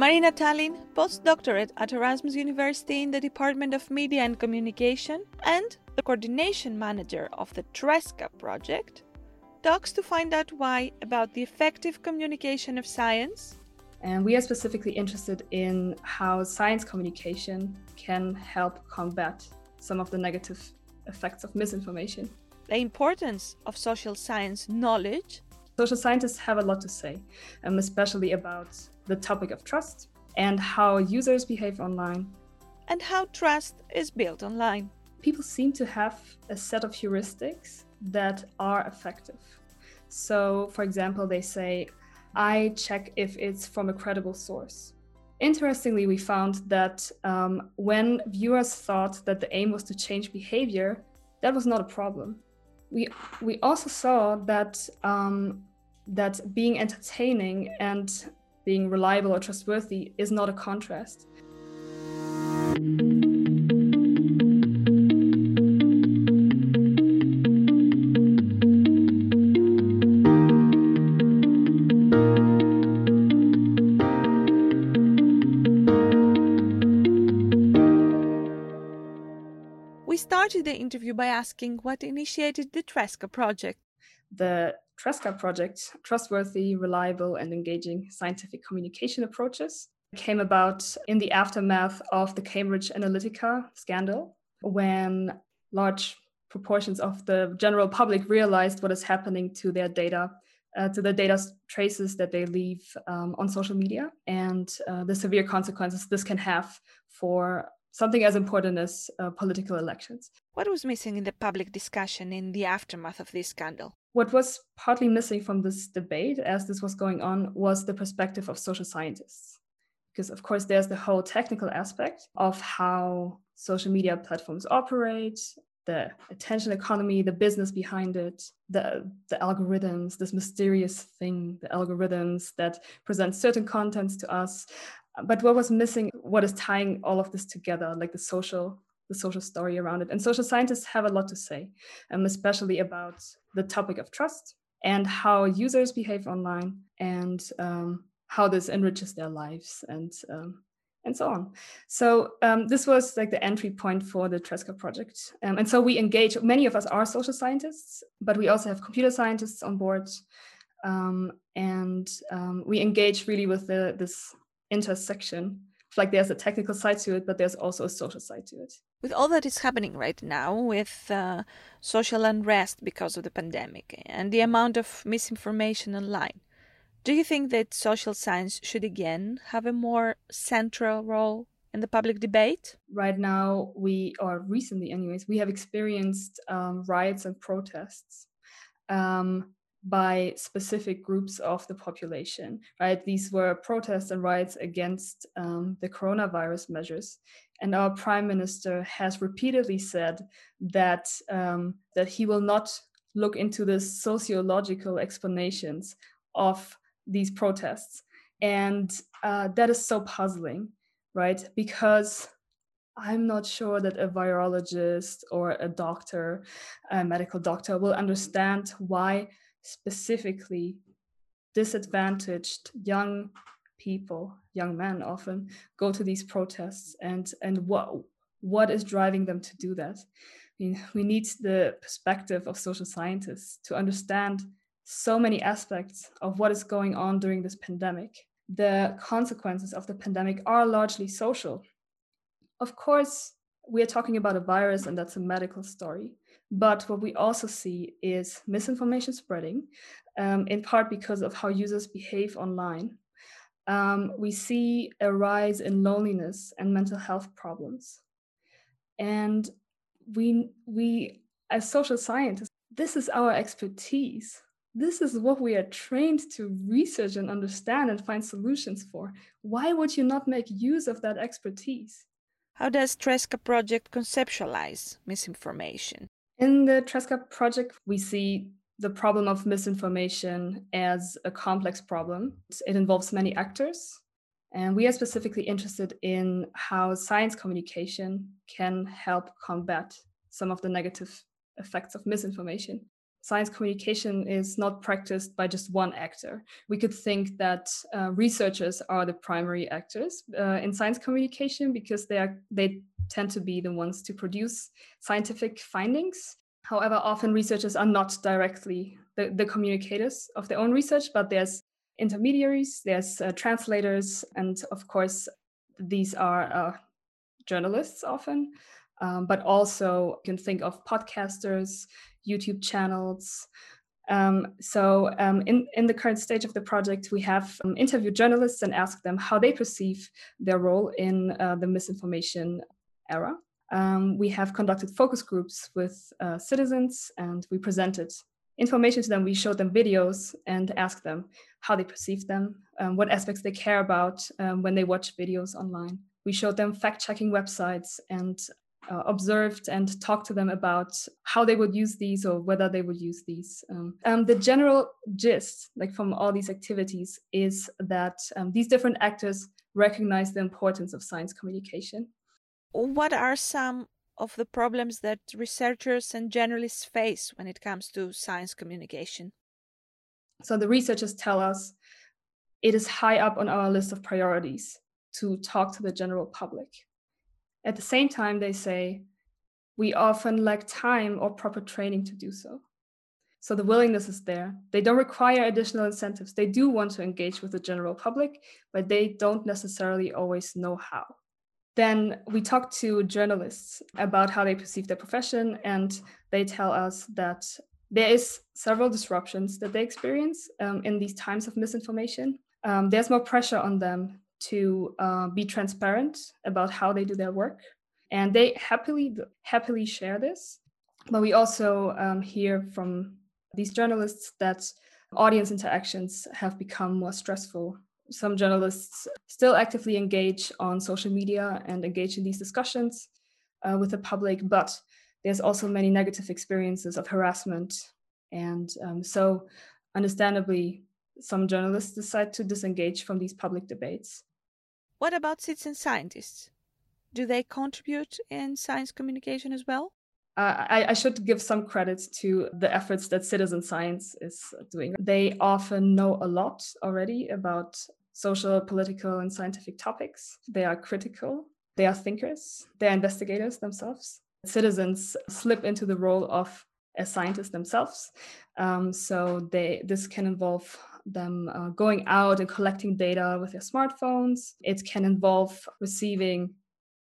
Marina Tulin, postdoctorate at Erasmus University in the Department of Media and Communication and the coordination manager of the Tresca project, talks to find out why about the effective communication of science. And we are specifically interested in how science communication can help combat some of the negative effects of misinformation. The importance of social science knowledge. Social scientists have a lot to say, um, especially about the topic of trust and how users behave online. And how trust is built online. People seem to have a set of heuristics that are effective. So, for example, they say, I check if it's from a credible source. Interestingly, we found that um, when viewers thought that the aim was to change behavior, that was not a problem. We, we also saw that, um, that being entertaining and being reliable or trustworthy is not a contrast. We started the interview by asking what initiated the Tresca project. The Tresca project, Trustworthy, Reliable, and Engaging Scientific Communication Approaches, came about in the aftermath of the Cambridge Analytica scandal, when large proportions of the general public realized what is happening to their data, uh, to the data traces that they leave um, on social media, and uh, the severe consequences this can have for something as important as uh, political elections. What was missing in the public discussion in the aftermath of this scandal? What was partly missing from this debate as this was going on was the perspective of social scientists. Because, of course, there's the whole technical aspect of how social media platforms operate, the attention economy, the business behind it, the, the algorithms, this mysterious thing, the algorithms that present certain contents to us, but what was missing what is tying all of this together like the social the social story around it and social scientists have a lot to say um, especially about the topic of trust and how users behave online and um, how this enriches their lives and um, and so on. So um, this was like the entry point for the Tresca project. Um, and so we engage, many of us are social scientists, but we also have computer scientists on board. Um, and um, we engage really with the, this intersection. Like there's a technical side to it, but there's also a social side to it. With all that is happening right now, with uh, social unrest because of the pandemic and the amount of misinformation online, do you think that social science should again have a more central role in the public debate? Right now, we, or recently, anyways, we have experienced um, riots and protests. Um, by specific groups of the population, right? These were protests and riots against um, the coronavirus measures. And our prime minister has repeatedly said that, um, that he will not look into the sociological explanations of these protests. And uh, that is so puzzling, right? Because I'm not sure that a virologist or a doctor, a medical doctor, will understand why specifically disadvantaged young people, young men often, go to these protests and and what what is driving them to do that. I mean, we need the perspective of social scientists to understand so many aspects of what is going on during this pandemic. The consequences of the pandemic are largely social. Of course, we are talking about a virus and that's a medical story. But what we also see is misinformation spreading, um, in part because of how users behave online. Um, we see a rise in loneliness and mental health problems. And we, we, as social scientists, this is our expertise. This is what we are trained to research and understand and find solutions for. Why would you not make use of that expertise? How does Tresca project conceptualize misinformation? In the Tresca project, we see the problem of misinformation as a complex problem. It involves many actors, and we are specifically interested in how science communication can help combat some of the negative effects of misinformation. Science communication is not practiced by just one actor. We could think that uh, researchers are the primary actors uh, in science communication because they are they tend to be the ones to produce scientific findings. However, often researchers are not directly the, the communicators of their own research, but there's intermediaries, there's uh, translators, and of course, these are uh, journalists often. Um, but also, you can think of podcasters, YouTube channels. Um, so, um, in, in the current stage of the project, we have um, interviewed journalists and asked them how they perceive their role in uh, the misinformation era. Um, we have conducted focus groups with uh, citizens and we presented information to them. We showed them videos and asked them how they perceive them, um, what aspects they care about um, when they watch videos online. We showed them fact checking websites and uh, observed and talked to them about how they would use these or whether they would use these. Um, um, the general gist, like from all these activities, is that um, these different actors recognize the importance of science communication. What are some of the problems that researchers and journalists face when it comes to science communication? So the researchers tell us it is high up on our list of priorities to talk to the general public. At the same time, they say we often lack time or proper training to do so. So the willingness is there. They don't require additional incentives. They do want to engage with the general public, but they don't necessarily always know how. Then we talk to journalists about how they perceive their profession, and they tell us that there is several disruptions that they experience um, in these times of misinformation. Um, there's more pressure on them to uh, be transparent about how they do their work, and they happily happily share this. But we also um, hear from these journalists that audience interactions have become more stressful some journalists still actively engage on social media and engage in these discussions uh, with the public, but there's also many negative experiences of harassment. And um, so, understandably, some journalists decide to disengage from these public debates. What about citizen scientists? Do they contribute in science communication as well? Uh, I, I, should give some credit to the efforts that citizen science is doing. They often know a lot already about social, political, and scientific topics. They are critical, they are thinkers, they are investigators themselves. Citizens slip into the role of as scientists themselves. Um, so they this can involve them uh, going out and collecting data with their smartphones. It can involve receiving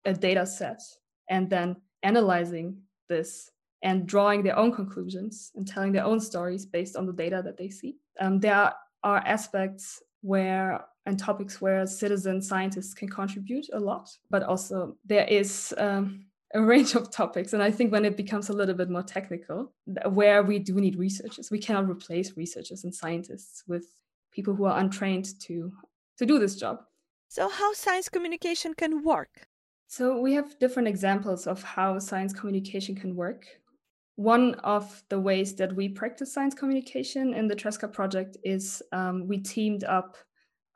a data set and then analyzing this and drawing their own conclusions and telling their own stories based on the data that they see. Um, there are, aspects where and topics where citizen scientists can contribute a lot, but also there is um, a range of topics. And I think when it becomes a little bit more technical, where we do need researchers, we cannot replace researchers and scientists with people who are untrained to to do this job. So, how science communication can work? So, we have different examples of how science communication can work. One of the ways that we practice science communication in the Tresca project is um, we teamed up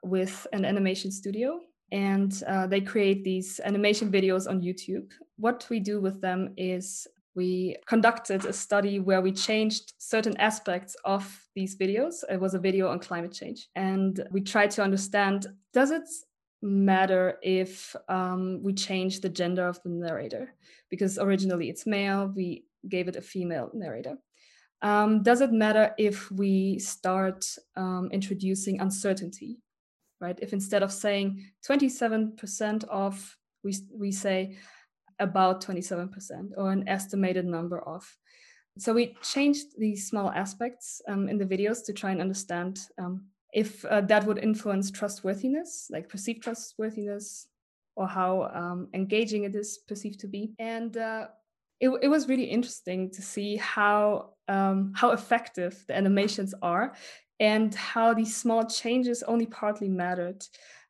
with an animation studio and uh, they create these animation videos on YouTube. What we do with them is we conducted a study where we changed certain aspects of these videos. It was a video on climate change. And we tried to understand does it matter if um, we change the gender of the narrator? Because originally it's male, we gave it a female narrator. Um, does it matter if we start um, introducing uncertainty? right? If instead of saying 27% of, we, we say about 27% or an estimated number of. So we changed these small aspects um, in the videos to try and understand um, if uh, that would influence trustworthiness, like perceived trustworthiness, or how um, engaging it is perceived to be. And uh, it, it was really interesting to see how um, how effective the animations are and how these small changes only partly mattered.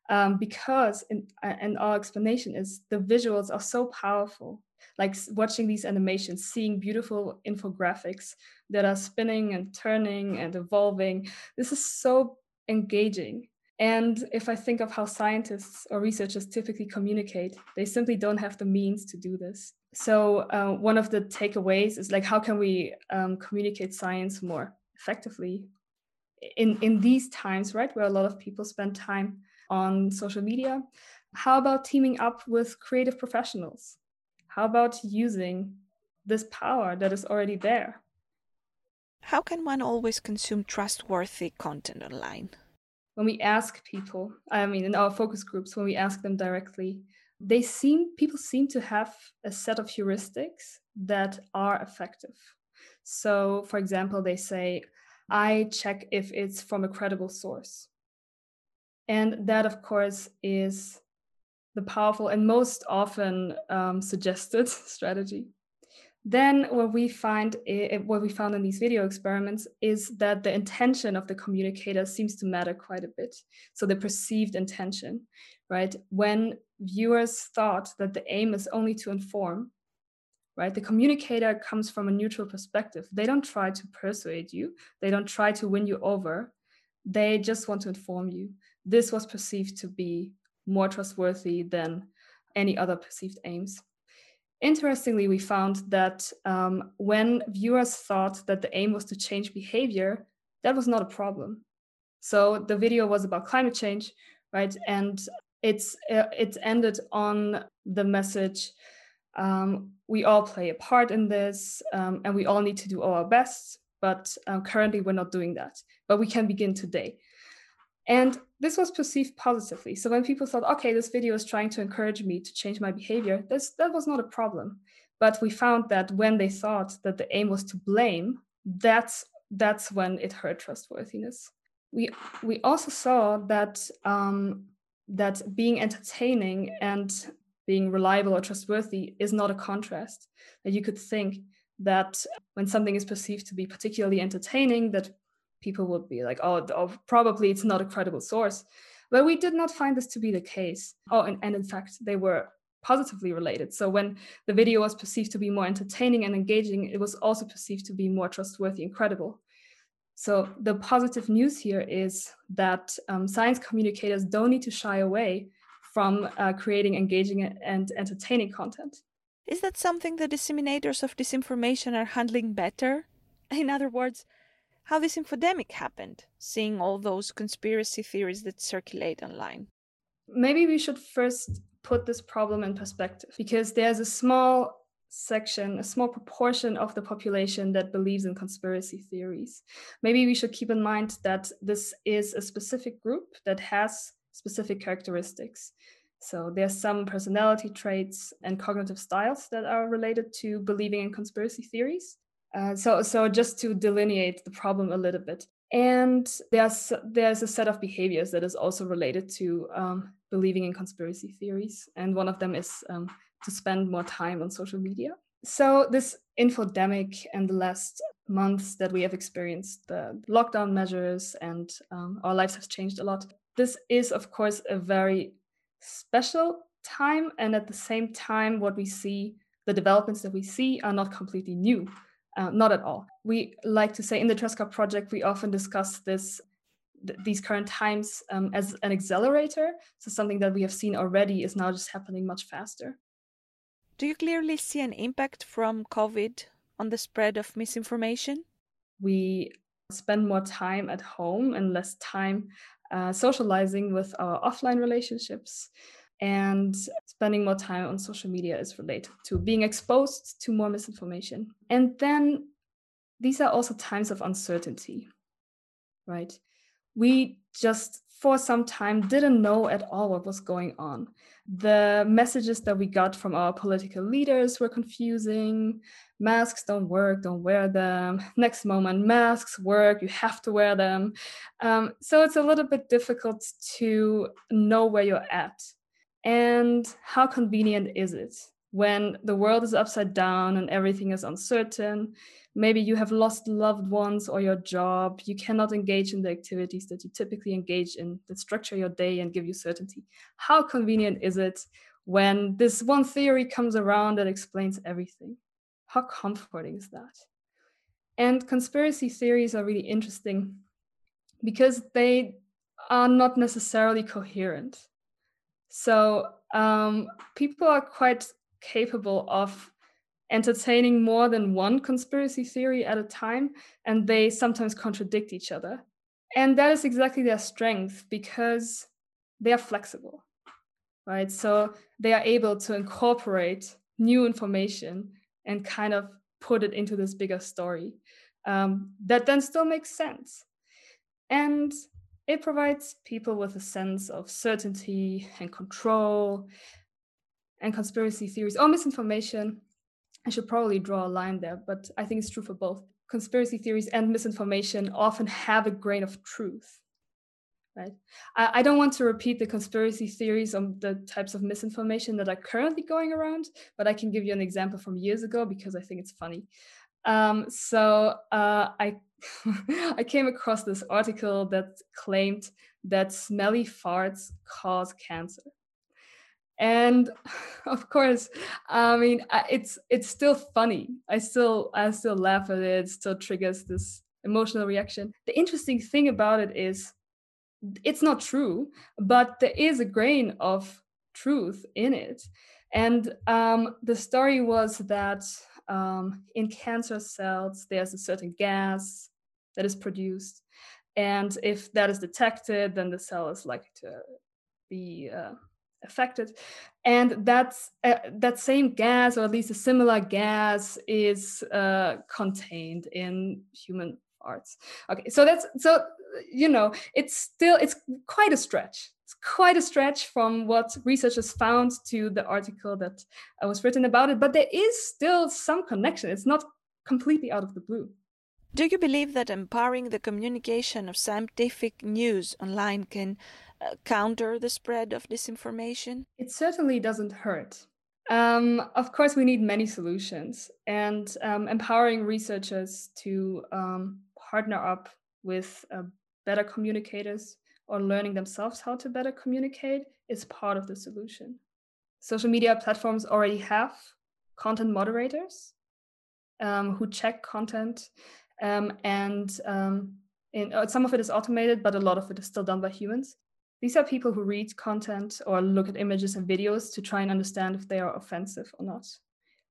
Um, because, in, and our explanation is the visuals are so powerful. Like watching these animations, seeing beautiful infographics that are spinning and turning and evolving. This is so engaging. And if I think of how scientists or researchers typically communicate, they simply don't have the means to do this. So, uh, one of the takeaways is like, how can we um, communicate science more effectively in, in these times, right, where a lot of people spend time on social media? How about teaming up with creative professionals? How about using this power that is already there? How can one always consume trustworthy content online? When we ask people, I mean, in our focus groups, when we ask them directly, they seem people seem to have a set of heuristics that are effective. So, for example, they say, I check if it's from a credible source. And that, of course, is the powerful and most often um, suggested strategy. Then what we find, what we found in these video experiments is that the intention of the communicator seems to matter quite a bit. So the perceived intention, right? When viewers thought that the aim is only to inform, right? The communicator comes from a neutral perspective. They don't try to persuade you. They don't try to win you over. They just want to inform you. This was perceived to be more trustworthy than any other perceived aims. Interestingly, we found that um, when viewers thought that the aim was to change behavior, that was not a problem. So the video was about climate change, right? And it's uh, it's ended on the message: um, we all play a part in this, um, and we all need to do our best. But uh, currently, we're not doing that. But we can begin today. And this was perceived positively. So when people thought, okay, this video is trying to encourage me to change my behavior, this, that was not a problem. But we found that when they thought that the aim was to blame, that's that's when it hurt trustworthiness. We we also saw that um, that being entertaining and being reliable or trustworthy is not a contrast. That you could think that when something is perceived to be particularly entertaining, that people would be like, oh, oh, probably it's not a credible source. But we did not find this to be the case. Oh, and, and in fact, they were positively related. So when the video was perceived to be more entertaining and engaging, it was also perceived to be more trustworthy and credible. So the positive news here is that um, science communicators don't need to shy away from uh, creating engaging and entertaining content. Is that something the disseminators of disinformation are handling better? In other words, how this infodemic happened, seeing all those conspiracy theories that circulate online. Maybe we should first put this problem in perspective because there's a small section, a small proportion of the population that believes in conspiracy theories. Maybe we should keep in mind that this is a specific group that has specific characteristics. So there's some personality traits and cognitive styles that are related to believing in conspiracy theories. Uh, so, so just to delineate the problem a little bit, and there's there's a set of behaviors that is also related to um, believing in conspiracy theories, and one of them is um, to spend more time on social media. So this infodemic and the last months that we have experienced the lockdown measures and um, our lives have changed a lot. This is, of course, a very special time, and at the same time, what we see, the developments that we see, are not completely new. Uh, not at all. We like to say in the Tresca project, we often discuss this th- these current times um, as an accelerator. So something that we have seen already is now just happening much faster. Do you clearly see an impact from COVID on the spread of misinformation? We spend more time at home and less time uh, socializing with our offline relationships and spending more time on social media is related to being exposed to more misinformation. And then these are also times of uncertainty, right? We just for some time didn't know at all what was going on. The messages that we got from our political leaders were confusing. Masks don't work, don't wear them. Next moment, masks work, you have to wear them. Um, so it's a little bit difficult to know where you're at and how convenient is it when the world is upside down and everything is uncertain? Maybe you have lost loved ones or your job. You cannot engage in the activities that you typically engage in that structure your day and give you certainty. How convenient is it when this one theory comes around that explains everything? How comforting is that? And conspiracy theories are really interesting because they are not necessarily coherent. So um, people are quite capable of entertaining more than one conspiracy theory at a time, and they sometimes contradict each other. And that is exactly their strength because they are flexible, right? So they are able to incorporate new information and kind of put it into this bigger story um, that then still makes sense. And it provides people with a sense of certainty and control and conspiracy theories or misinformation. I should probably draw a line there, but I think it's true for both. Conspiracy theories and misinformation often have a grain of truth. Right. I, I don't want to repeat the conspiracy theories on the types of misinformation that are currently going around, but I can give you an example from years ago because I think it's funny. Um, so uh, I I came across this article that claimed that smelly farts cause cancer. And of course, I mean, it's it's still funny. I still I still laugh at it. It still triggers this emotional reaction. The interesting thing about it is, it's not true, but there is a grain of truth in it. And um, the story was that um, in cancer cells, there's a certain gas that is produced. And if that is detected, then the cell is likely to be uh, affected. And that's uh, that same gas, or at least a similar gas, is uh, contained in human parts. Okay, so that's so you know it's still it's quite a stretch. It's quite a stretch from what researchers found to the article that uh, was written about it, but there is still some connection. It's not completely out of the blue. Do you believe that empowering the communication of scientific news online can uh, counter the spread of disinformation? It certainly doesn't hurt. Um, of course, we need many solutions, and um, empowering researchers to um, partner up with uh, better communicators or learning themselves how to better communicate is part of the solution. Social media platforms already have content moderators um, who check content um, and um, in, uh, some of it is automated, but a lot of it is still done by humans. These are people who read content or look at images and videos to try and understand if they are offensive or not.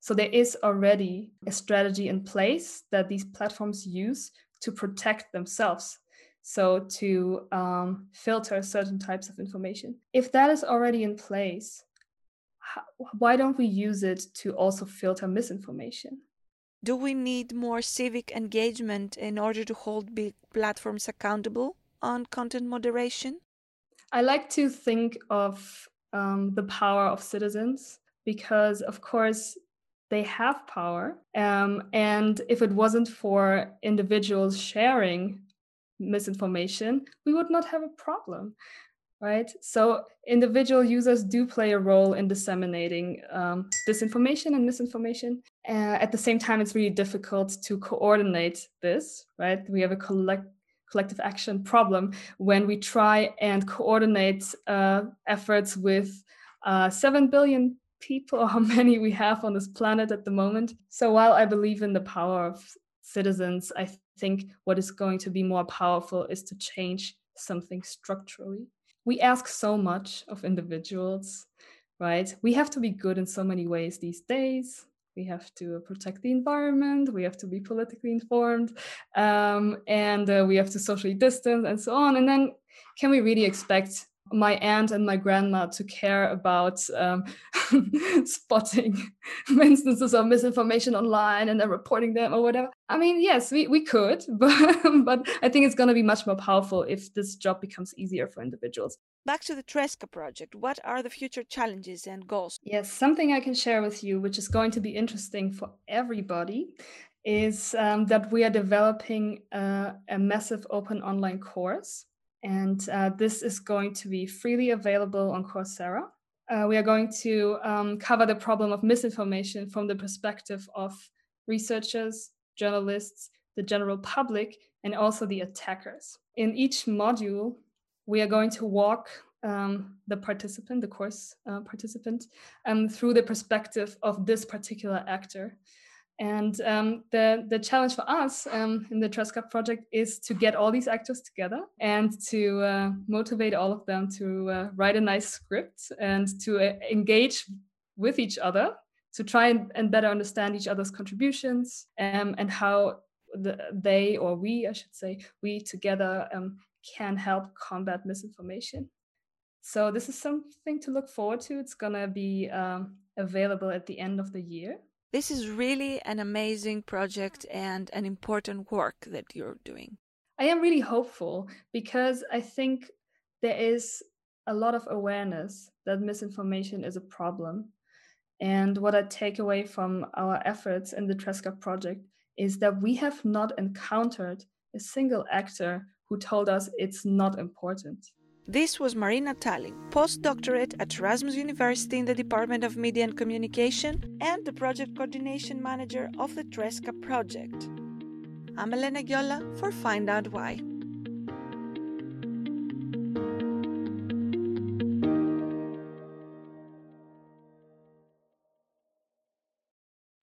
So there is already a strategy in place that these platforms use to protect themselves. So to um, filter certain types of information. If that is already in place, how, why don't we use it to also filter misinformation? Do we need more civic engagement in order to hold big platforms accountable on content moderation? I like to think of um, the power of citizens because, of course, they have power. Um, and if it wasn't for individuals sharing misinformation, we would not have a problem right? So individual users do play a role in disseminating um, disinformation and misinformation. Uh, at the same time, it's really difficult to coordinate this, right? We have a collect collective action problem when we try and coordinate uh, efforts with uh, 7 billion people, how many we have on this planet at the moment. So while I believe in the power of citizens, I think what is going to be more powerful is to change something structurally we ask so much of individuals, right? We have to be good in so many ways these days. We have to protect the environment. We have to be politically informed, um, and uh, we have to socially distance, and so on. And then, can we really expect my aunt and my grandma to care about um, spotting instances of misinformation online and then reporting them or whatever. I mean, yes, we, we could, but, but I think it's going to be much more powerful if this job becomes easier for individuals. Back to the Tresca project, what are the future challenges and goals? Yes, something I can share with you, which is going to be interesting for everybody, is um, that we are developing uh, a massive open online course and uh, this is going to be freely available on Coursera. Uh, we are going to um, cover the problem of misinformation from the perspective of researchers, journalists, the general public, and also the attackers. In each module, we are going to walk um, the participant, the course uh, participant, um, through the perspective of this particular actor. And um, the, the challenge for us um, in the Tresca project is to get all these actors together and to uh, motivate all of them to uh, write a nice script and to uh, engage with each other to try and, and better understand each other's contributions um, and how the, they or we, I should say, we together um, can help combat misinformation. So this is something to look forward to. It's gonna be um, available at the end of the year. This is really an amazing project and an important work that you're doing. I am really hopeful because I think there is a lot of awareness that misinformation is a problem. And what I take away from our efforts in the Tresca project is that we have not encountered a single actor who told us it's not important. This was Marina Tulin, postdoctorate at Erasmus University in the Department of Media and Communication and the project coordination manager of the Tresca project. I'm Elena Giolla for Find Out Why.